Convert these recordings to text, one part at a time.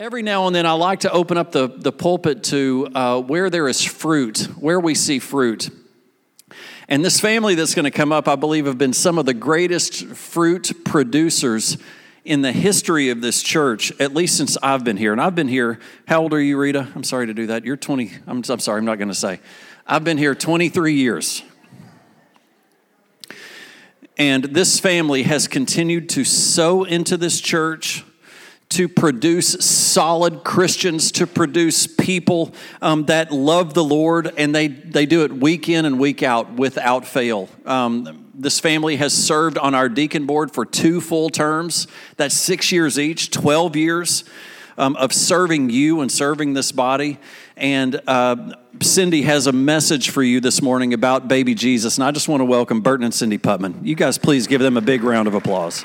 Every now and then, I like to open up the, the pulpit to uh, where there is fruit, where we see fruit. And this family that's going to come up, I believe, have been some of the greatest fruit producers in the history of this church, at least since I've been here. And I've been here, how old are you, Rita? I'm sorry to do that. You're 20, I'm, I'm sorry, I'm not going to say. I've been here 23 years. And this family has continued to sow into this church to produce solid Christians, to produce people um, that love the Lord, and they, they do it week in and week out without fail. Um, this family has served on our deacon board for two full terms. That's six years each, 12 years um, of serving you and serving this body. And uh, Cindy has a message for you this morning about baby Jesus. And I just want to welcome Burton and Cindy Putman. You guys, please give them a big round of applause.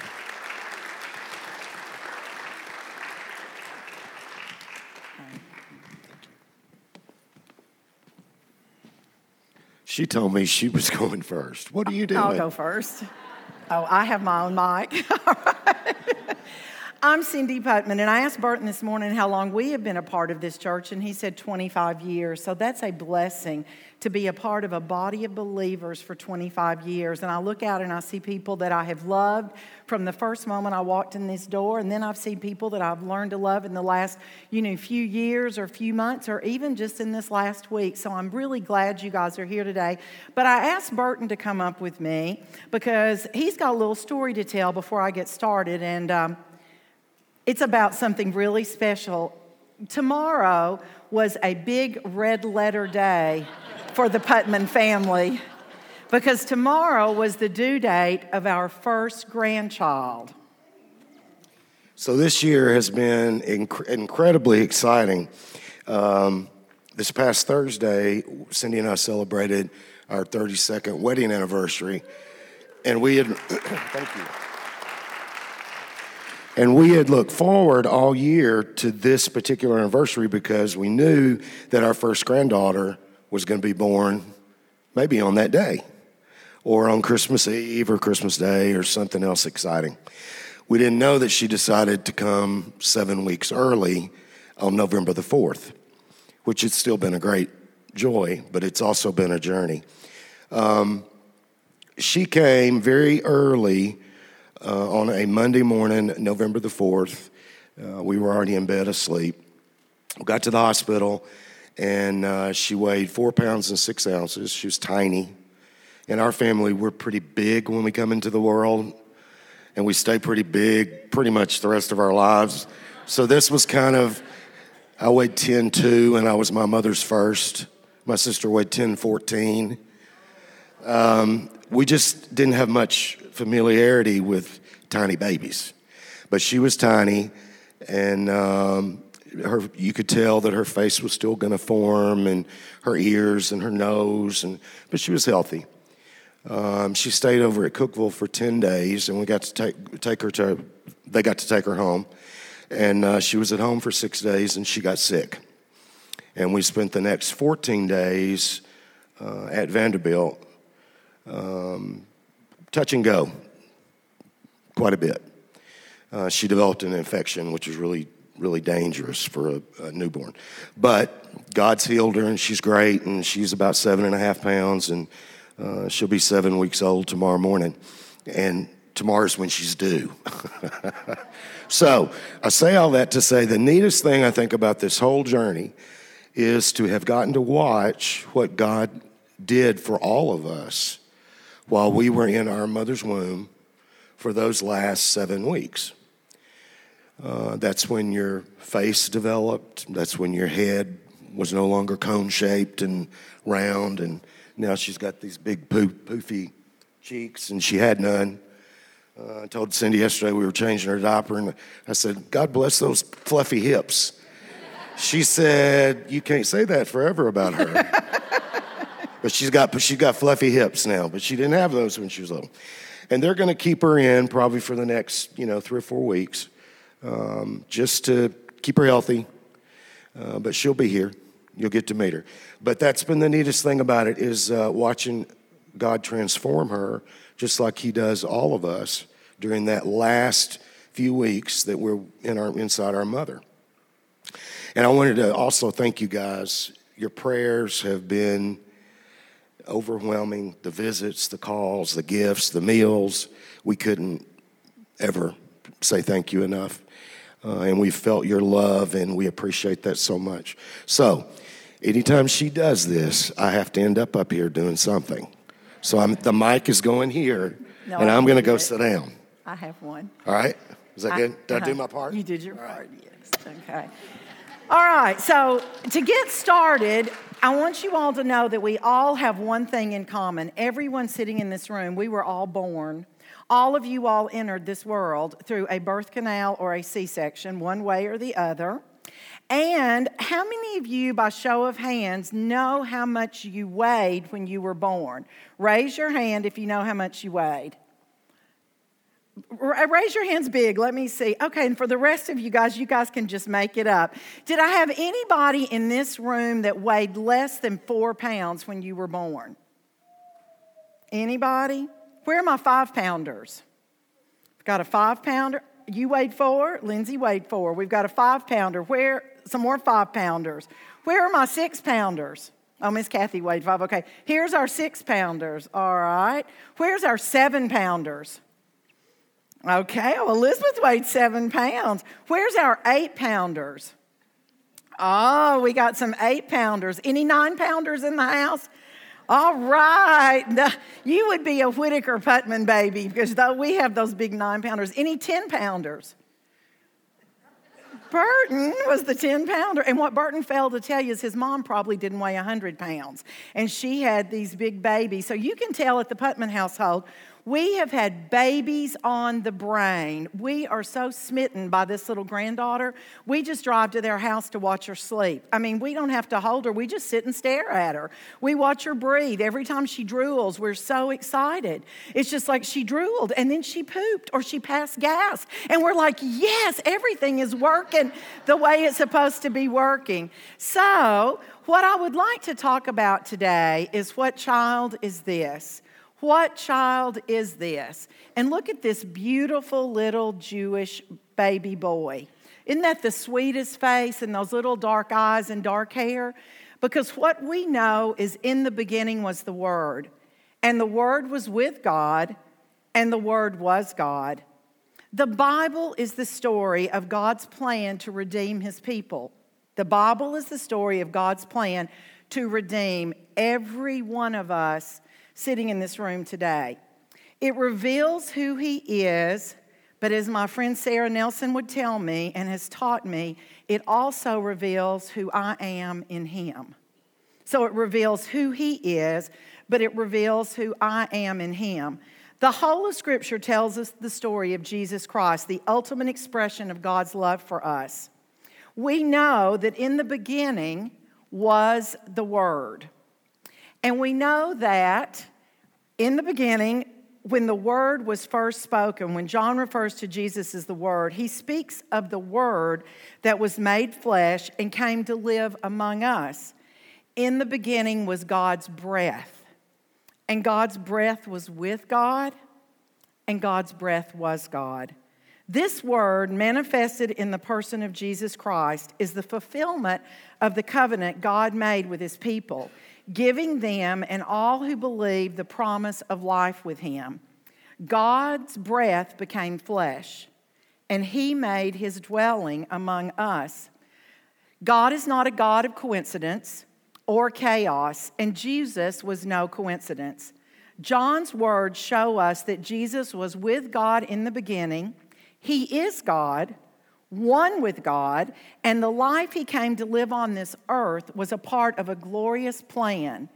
She told me she was going first. What are you doing? I'll go first. Oh, I have my own mic. I'm Cindy Putman, and I asked Burton this morning how long we have been a part of this church, and he said 25 years. So that's a blessing to be a part of a body of believers for 25 years. And I look out and I see people that I have loved from the first moment I walked in this door, and then I've seen people that I've learned to love in the last, you know, few years or few months, or even just in this last week. So I'm really glad you guys are here today. But I asked Burton to come up with me because he's got a little story to tell before I get started, and um, it's about something really special. Tomorrow was a big red letter day for the Putman family because tomorrow was the due date of our first grandchild. So this year has been inc- incredibly exciting. Um, this past Thursday, Cindy and I celebrated our 32nd wedding anniversary, and we had thank you. And we had looked forward all year to this particular anniversary because we knew that our first granddaughter was going to be born maybe on that day or on Christmas Eve or Christmas Day or something else exciting. We didn't know that she decided to come seven weeks early on November the 4th, which has still been a great joy, but it's also been a journey. Um, she came very early uh, on a Monday morning, November the 4th. Uh, we were already in bed asleep. We got to the hospital and uh, she weighed four pounds and six ounces. She was tiny. In our family, we're pretty big when we come into the world, and we stay pretty big pretty much the rest of our lives. So this was kind of, I weighed 10 2, and I was my mother's first. My sister weighed 10 14. Um, we just didn't have much familiarity with tiny babies, but she was tiny, and um, her, you could tell that her face was still going to form, and her ears and her nose, and but she was healthy. Um, she stayed over at Cookeville for ten days, and we got to take take her to. They got to take her home, and uh, she was at home for six days, and she got sick. And we spent the next fourteen days uh, at Vanderbilt, um, touch and go, quite a bit. Uh, she developed an infection, which was really really dangerous for a, a, newborn. But God's healed her, and she's great, and she's about seven and a half pounds, and uh, she'll be seven weeks old tomorrow morning. And tomorrow's when she's due. so I say all that to say the neatest thing I think about this whole journey is to have gotten to watch what God did for all of us while we were in our mother's womb for those last seven weeks. Uh, that's when your face developed. That's when your head was no longer cone shaped and round. And now she's got these big poof, poofy cheeks, and she had none. Uh, I told Cindy yesterday we were changing her diaper, and I said, God bless those fluffy hips. She said, You can't say that forever about her. but she's got, she's got fluffy hips now, but she didn't have those when she was little. And they're going to keep her in probably for the next, you know, three or four weeks um, just to keep her healthy. Uh, but she'll be here. You'll get to meet her. But that's been the neatest thing about it is uh, watching God transform her, just like He does all of us during that last few weeks that we're in our inside our mother. And I wanted to also thank you guys. Your prayers have been overwhelming the visits, the calls, the gifts, the meals. We couldn't ever say thank you enough. Uh, and we felt your love, and we appreciate that so much. So, anytime she does this, I have to end up up here doing something. So I'm, the mic is going here, No, and I I'm going to go it. sit down. I have one. All right? Is that good? Did I do uh-huh. my part? You did your part, yes. Okay. All right, so to get started, I want you all to know that we all have one thing in common. Everyone sitting in this room, we were all born. All of you all entered this world through a birth canal or a C section, one way or the other. And how many of you, by show of hands, know how much you weighed when you were born? Raise your hand if you know how much you weighed. Raise your hands big. Let me see. Okay, and for the rest of you guys, you guys can just make it up. Did I have anybody in this room that weighed less than four pounds when you were born? Anybody? Where are my five pounders? Got a five pounder. You weighed four. Lindsay weighed four. We've got a five pounder. Where? Some more five pounders. Where are my six pounders? Oh, Miss Kathy weighed five. Okay. Here's our six pounders. All right. Where's our seven pounders? Okay, well, Elizabeth weighed seven pounds. Where's our eight pounders? Oh, we got some eight pounders. Any nine pounders in the house? All right. You would be a Whitaker Putman baby because though we have those big nine pounders. Any 10 pounders? Burton was the 10 pounder. And what Burton failed to tell you is his mom probably didn't weigh 100 pounds. And she had these big babies. So you can tell at the Putman household, we have had babies on the brain. We are so smitten by this little granddaughter. We just drive to their house to watch her sleep. I mean, we don't have to hold her, we just sit and stare at her. We watch her breathe. Every time she drools, we're so excited. It's just like she drooled and then she pooped or she passed gas. And we're like, yes, everything is working the way it's supposed to be working. So, what I would like to talk about today is what child is this? What child is this? And look at this beautiful little Jewish baby boy. Isn't that the sweetest face and those little dark eyes and dark hair? Because what we know is in the beginning was the Word, and the Word was with God, and the Word was God. The Bible is the story of God's plan to redeem His people. The Bible is the story of God's plan to redeem every one of us sitting in this room today. It reveals who He is, but as my friend Sarah Nelson would tell me and has taught me, it also reveals who I am in Him. So it reveals who He is, but it reveals who I am in Him. The whole of Scripture tells us the story of Jesus Christ, the ultimate expression of God's love for us. We know that in the beginning was the Word. And we know that in the beginning, when the Word was first spoken, when John refers to Jesus as the Word, he speaks of the Word that was made flesh and came to live among us. In the beginning was God's breath, and God's breath was with God, and God's breath was God. This word, manifested in the person of Jesus Christ, is the fulfillment of the covenant God made with his people, giving them and all who believe the promise of life with him. God's breath became flesh, and he made his dwelling among us. God is not a God of coincidence or chaos, and Jesus was no coincidence. John's words show us that Jesus was with God in the beginning. He is God, one with God, and the life he came to live on this earth was a part of a glorious plan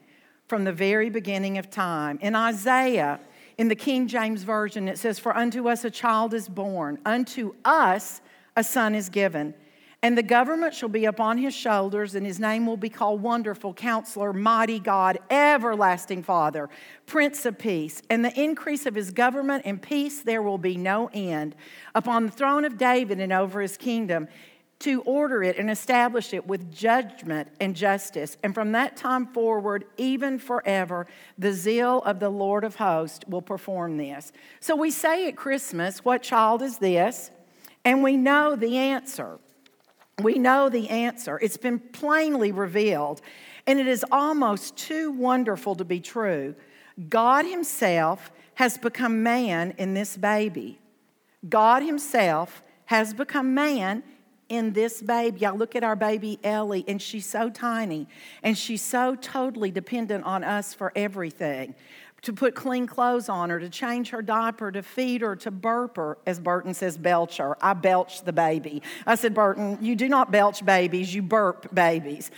from the very beginning of time. In Isaiah, in the King James Version, it says, For unto us a child is born, unto us a son is given. And the government shall be upon his shoulders, and his name will be called Wonderful Counselor, Mighty God, Everlasting Father, Prince of Peace. And the increase of his government and peace there will be no end upon the throne of David and over his kingdom, to order it and establish it with judgment and justice. And from that time forward, even forever, the zeal of the Lord of hosts will perform this. So we say at Christmas, What child is this? And we know the answer. We know the answer. It's been plainly revealed, and it is almost too wonderful to be true. God Himself has become man in this baby. God Himself has become man in this baby. I look at our baby Ellie, and she's so tiny, and she's so totally dependent on us for everything to put clean clothes on her, to change her diaper, to feed her, to burp her, as Burton says, belch her. I belch the baby. I said, Burton, you do not belch babies, you burp babies.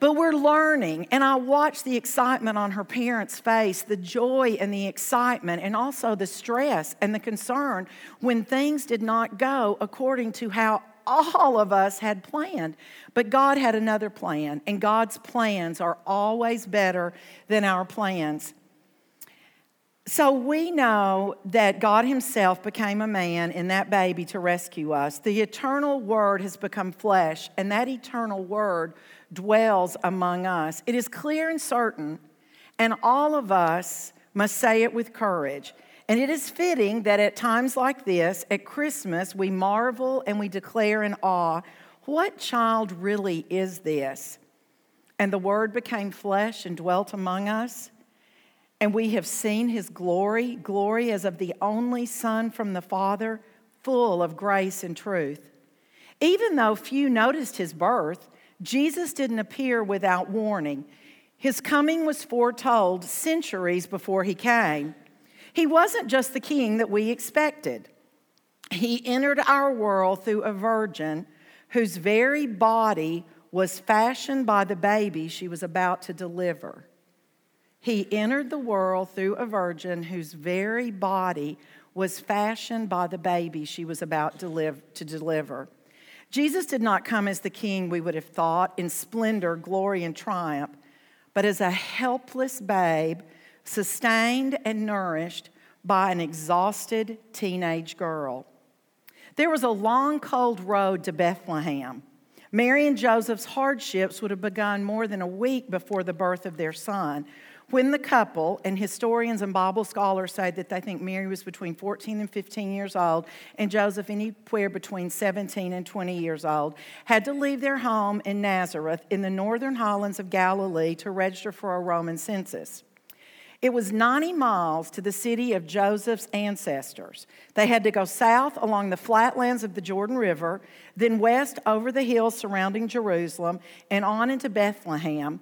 But we're learning, and I watch the excitement on her parents' face, the joy and the excitement, and also the stress and the concern when things did not go according to how all of us had planned. But God had another plan, and God's plans are always better than our plans. So we know that God Himself became a man in that baby to rescue us. The eternal Word has become flesh, and that eternal Word dwells among us. It is clear and certain, and all of us must say it with courage. And it is fitting that at times like this, at Christmas, we marvel and we declare in awe what child really is this? And the Word became flesh and dwelt among us and we have seen his glory, glory as of the only Son from the Father, full of grace and truth. Even though few noticed his birth, Jesus didn't appear without warning. His coming was foretold centuries before he came. He wasn't just the king that we expected. He entered our world through a virgin whose very body was fashioned by the baby she was about to deliver. He entered the world through a virgin whose very body was fashioned by the baby she was about to, to deliver. Jesus did not come as the king we would have thought in splendor, glory, and triumph, but as a helpless babe, sustained and nourished by an exhausted teenage girl. There was a long, cold road to Bethlehem. Mary and Joseph's hardships would have begun more than a week before the birth of their son, when the couple, and historians and Bible scholars say that they think Mary was between 14 and 15 years old, and Joseph anywhere between 17 and 20 years old, had to leave their home in Nazareth in the northern highlands of Galilee to register for a Roman census. It was 90 miles to the city of Joseph's ancestors. They had to go south along the flatlands of the Jordan River, then west over the hills surrounding Jerusalem, and on into Bethlehem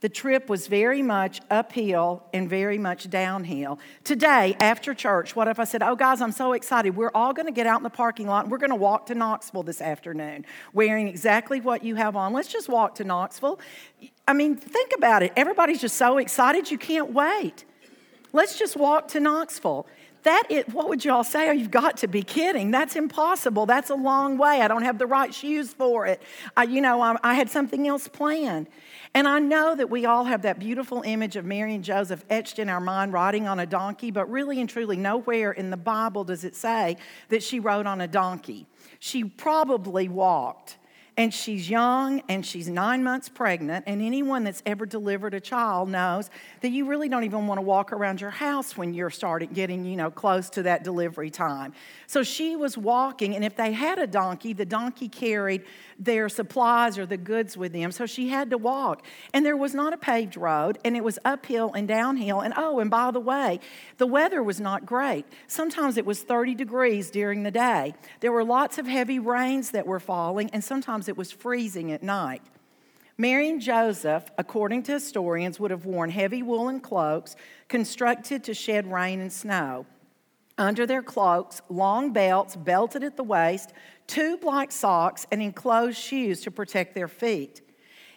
the trip was very much uphill and very much downhill. Today, after church, what if I said, Oh, guys, I'm so excited. We're all going to get out in the parking lot and we're going to walk to Knoxville this afternoon wearing exactly what you have on. Let's just walk to Knoxville. I mean, think about it. Everybody's just so excited, you can't wait. Let's just walk to Knoxville. That is, what would y'all say? Oh, you've got to be kidding. That's impossible. That's a long way. I don't have the right shoes for it. I, you know, I, I had something else planned. And I know that we all have that beautiful image of Mary and Joseph etched in our mind riding on a donkey, but really and truly, nowhere in the Bible does it say that she rode on a donkey. She probably walked and she's young and she's nine months pregnant. And anyone that's ever delivered a child knows that you really don't even want to walk around your house when you're starting getting, you know, close to that delivery time. So she was walking, and if they had a donkey, the donkey carried their supplies or the goods with them. So she had to walk. And there was not a paved road, and it was uphill and downhill. And oh, and by the way, the weather was not great. Sometimes it was 30 degrees during the day. There were lots of heavy rains that were falling, and sometimes it was freezing at night. Mary and Joseph, according to historians, would have worn heavy woolen cloaks constructed to shed rain and snow. Under their cloaks, long belts belted at the waist, two black socks, and enclosed shoes to protect their feet.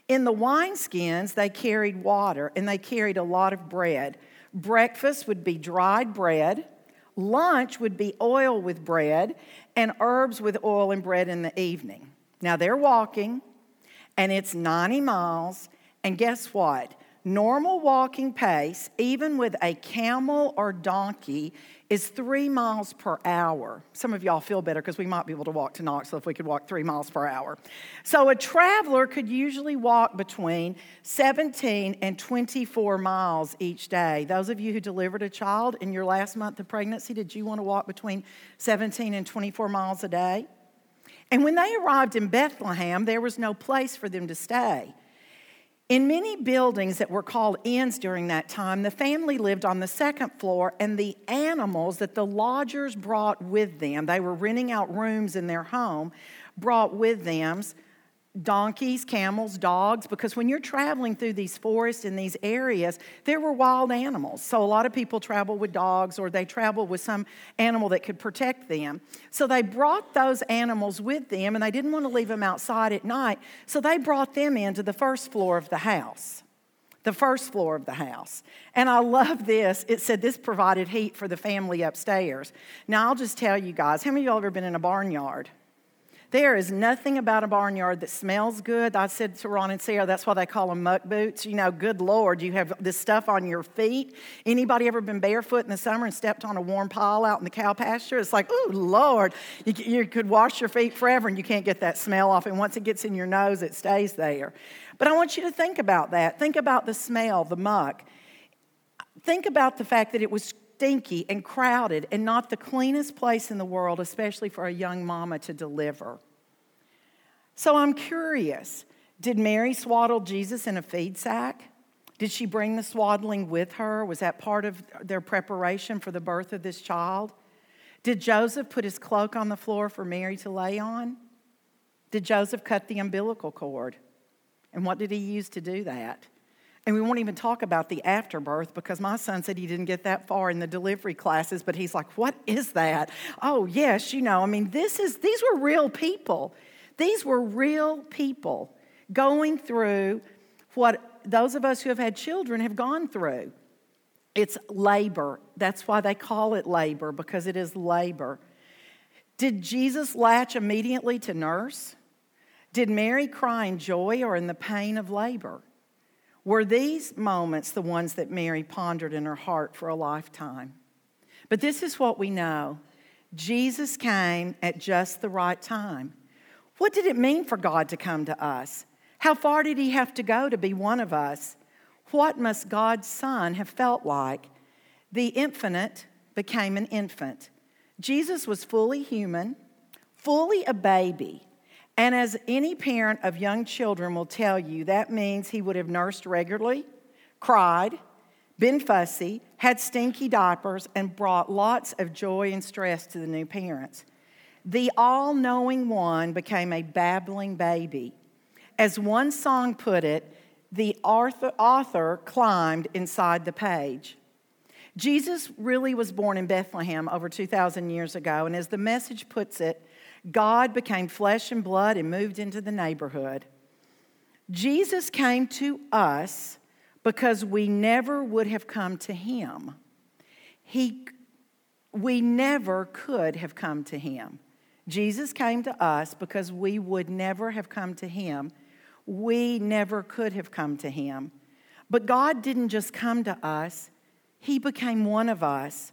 In the wineskins, they carried water and they carried a lot of bread. Breakfast would be dried bread, lunch would be oil with bread, and herbs with oil and bread in the evening. Now they're walking, and it's 90 miles, and guess what? Normal walking pace, even with a camel or donkey, is three miles per hour. Some of y'all feel better because we might be able to walk to Knoxville if we could walk three miles per hour. So a traveler could usually walk between 17 and 24 miles each day. Those of you who delivered a child in your last month of pregnancy, did you want to walk between 17 and 24 miles a day? And when they arrived in Bethlehem, there was no place for them to stay. In many buildings that were called inns during that time, the family lived on the second floor, and the animals that the lodgers brought with them, they were renting out rooms in their home, brought with them donkeys, camels, dogs, because when you're traveling through these forests in these areas, there were wild animals. So a lot of people travel with dogs or they travel with some animal that could protect them. So they brought those animals with them and they didn't want to leave them outside at night. So they brought them into the first floor of the house. The first floor of the house. And I love this. It said this provided heat for the family upstairs. Now, I'll just tell you guys how many of y'all ever been in a barnyard? There is nothing about a barnyard that smells good. I said to Ron and Sarah, that's why they call them muck boots. You know, good Lord, you have this stuff on your feet. Anybody ever been barefoot in the summer and stepped on a warm pile out in the cow pasture? It's like, oh, Lord, you, you could wash your feet forever and you can't get that smell off. And once it gets in your nose, it stays there. But I want you to think about that. Think about the smell, the muck. Think about the fact that it was stinky and crowded and not the cleanest place in the world, especially for a young mama to deliver. So I'm curious did Mary swaddle Jesus in a feed sack? Did she bring the swaddling with her? Was that part of their preparation for the birth of this child? Did Joseph put his cloak on the floor for Mary to lay on? Did Joseph cut the umbilical cord? And what did he use to do that? And we won't even talk about the afterbirth because my son said he didn't get that far in the delivery classes, but he's like, What is that? Oh, yes, you know, I mean, this is, these were real people. These were real people going through what those of us who have had children have gone through. It's labor. That's why they call it labor, because it is labor. Did Jesus latch immediately to nurse? Did Mary cry in joy or in the pain of labor? Were these moments the ones that Mary pondered in her heart for a lifetime? But this is what we know Jesus came at just the right time. What did it mean for God to come to us? How far did he have to go to be one of us? What must God's Son have felt like? The infinite became an infant. Jesus was fully human, fully a baby, and as any parent of young children will tell you, that means he would have nursed regularly, cried, been fussy, had stinky diapers, and brought lots of joy and stress to the new parents. The all knowing one became a babbling baby. As one song put it, the author climbed inside the page. Jesus really was born in Bethlehem over 2,000 years ago, and as the message puts it, God became flesh and blood and moved into the neighborhood. Jesus came to us because we never would have come to him. He, we never could have come to him. Jesus came to us because we would never have come to him. We never could have come to him. But God didn't just come to us, he became one of us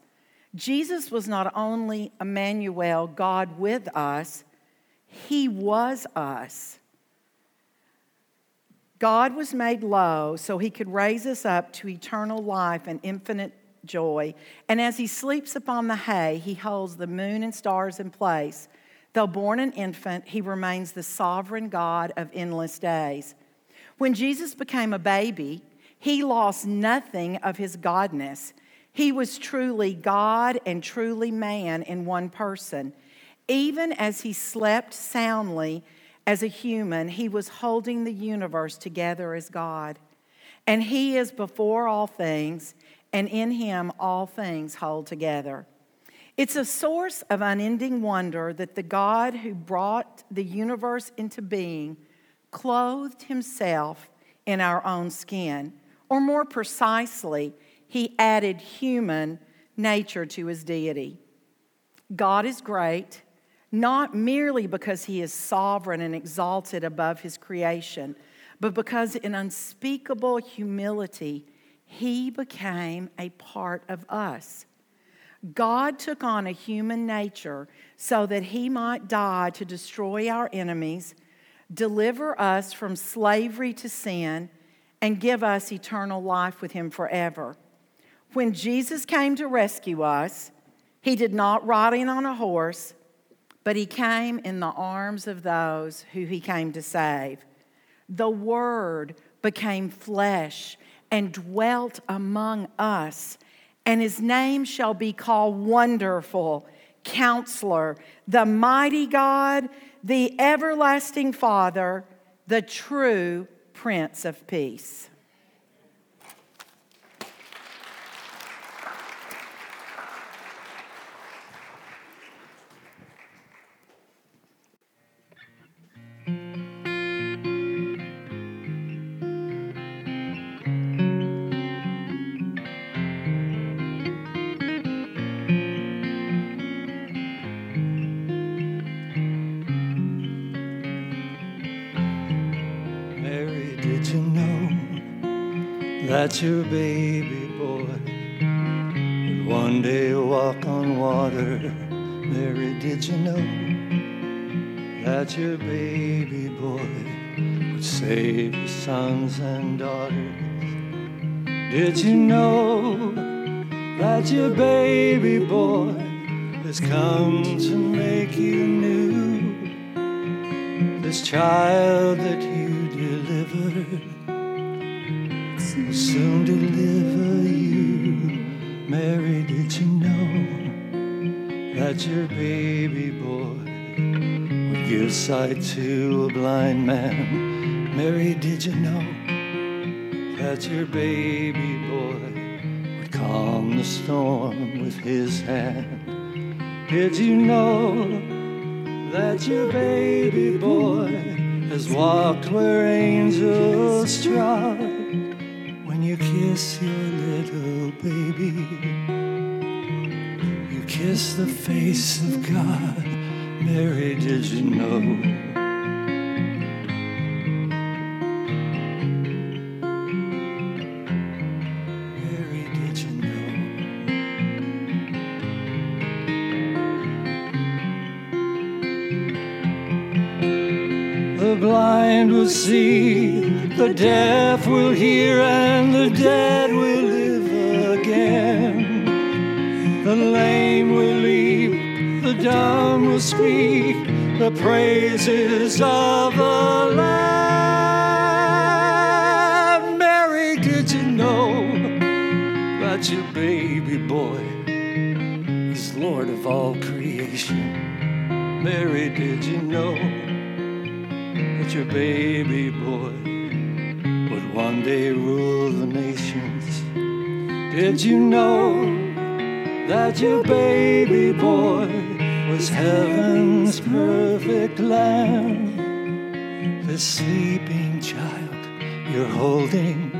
Jesus was not only Emmanuel, God with us, he was us. God was made low so he could raise us up to eternal life and infinite joy. And as he sleeps upon the hay, he holds the moon and stars in place. Though born an infant, he remains the sovereign God of endless days. When Jesus became a baby, he lost nothing of his godness. He was truly God and truly man in one person. Even as he slept soundly as a human, he was holding the universe together as God. And he is before all things, and in him all things hold together. It's a source of unending wonder that the God who brought the universe into being clothed himself in our own skin, or more precisely, he added human nature to his deity. God is great, not merely because he is sovereign and exalted above his creation, but because in unspeakable humility, he became a part of us. God took on a human nature so that he might die to destroy our enemies, deliver us from slavery to sin, and give us eternal life with him forever. When Jesus came to rescue us, he did not ride in on a horse, but he came in the arms of those who he came to save. The Word became flesh and dwelt among us, and his name shall be called Wonderful, Counselor, the Mighty God, the Everlasting Father, the true Prince of Peace. That your baby boy would one day walk on water? Mary, did you know that your baby boy would save your sons and daughters? Did you know that your baby boy has come to make you new? This child that that your baby boy would give sight to a blind man? Mary, did you know that your baby boy would calm the storm with his hand? Did you know? that your baby boy has walked where angels trod. When you kiss your little baby, kiss the face of God. Mary, did you know? Mary, did you know? The blind will see, the deaf will hear, and the dead will will speak, the praises of the Lamb. Mary, did you know that your baby boy is Lord of all creation? Mary, did you know? that your baby boy would one day rule the nations. Did you know that your baby boy was heaven's perfect lamb? The sleeping child you're holding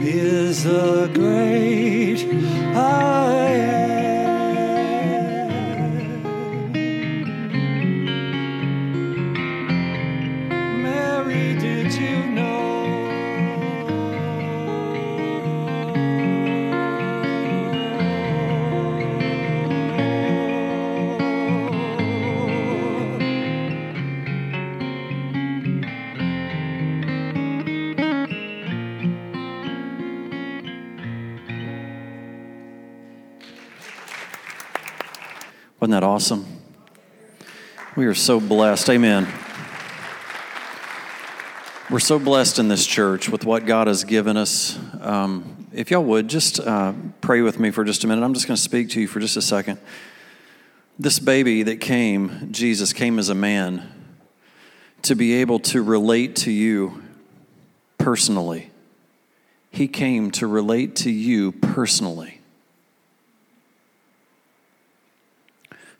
is the great I am. Wasn't that awesome? We are so blessed. Amen. We're so blessed in this church with what God has given us. Um, if y'all would just uh, pray with me for just a minute, I'm just going to speak to you for just a second. This baby that came, Jesus, came as a man to be able to relate to you personally. He came to relate to you personally.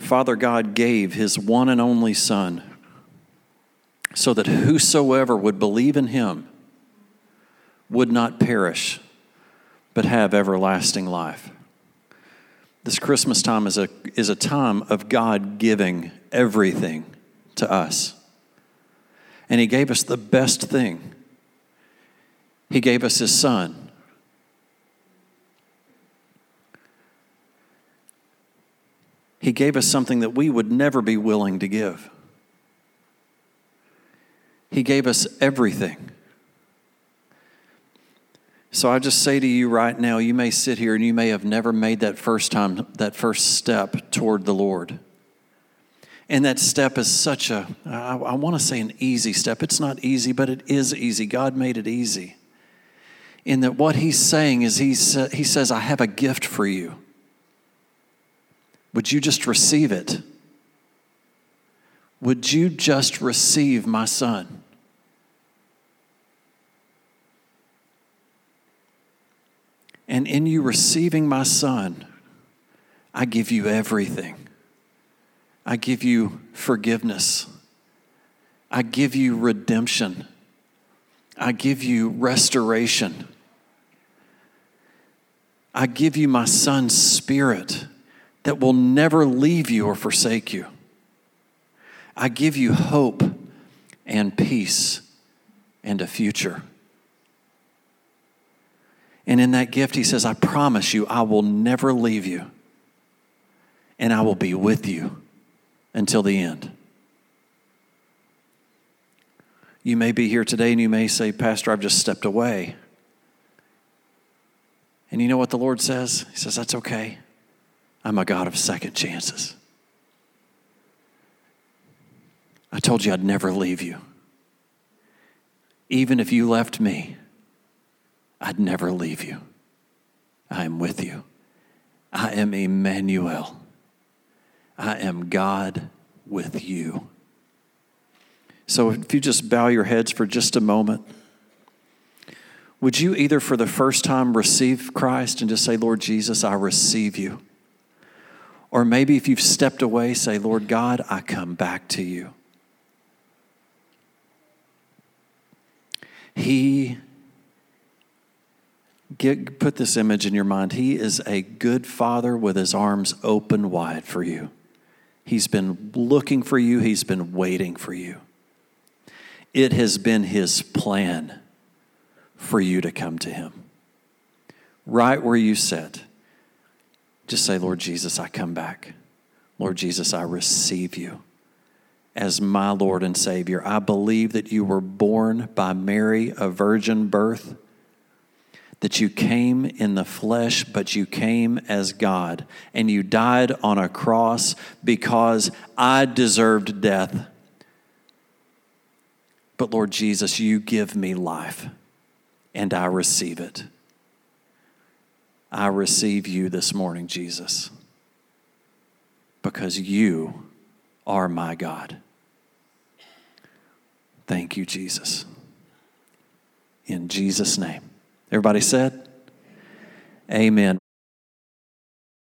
Father God gave his one and only Son so that whosoever would believe in him would not perish, but have everlasting life. This Christmas time is a, is a time of God giving everything to us. And he gave us the best thing. He gave us his son. He gave us something that we would never be willing to give. He gave us everything. So I just say to you right now, you may sit here and you may have never made that first time, that first step toward the Lord. And that step is such a, I, I want to say an easy step. It's not easy, but it is easy. God made it easy. In that what he's saying is he, sa- he says, I have a gift for you. Would you just receive it? Would you just receive my son? And in you receiving my son, I give you everything. I give you forgiveness. I give you redemption. I give you restoration. I give you my son's spirit that will never leave you or forsake you. I give you hope and peace and a future. And in that gift, he says, I promise you, I will never leave you, and I will be with you until the end. You may be here today and you may say, Pastor, I've just stepped away. And you know what the Lord says? He says, That's okay. I'm a God of second chances. I told you I'd never leave you. Even if you left me, I'd never leave you. I am with you. I am Emmanuel. I am God with you. So if you just bow your heads for just a moment, would you either for the first time receive Christ and just say, Lord Jesus, I receive you? Or maybe if you've stepped away, say, Lord God, I come back to you. He, get, put this image in your mind. He is a good father with his arms open wide for you. He's been looking for you, he's been waiting for you. It has been his plan for you to come to him. Right where you sit, just say, Lord Jesus, I come back. Lord Jesus, I receive you as my Lord and Savior. I believe that you were born by Mary, a virgin birth, that you came in the flesh, but you came as God, and you died on a cross because I deserved death. But Lord Jesus, you give me life, and I receive it. I receive you this morning, Jesus, because you are my God. Thank you, Jesus. In Jesus' name. Everybody said, Amen.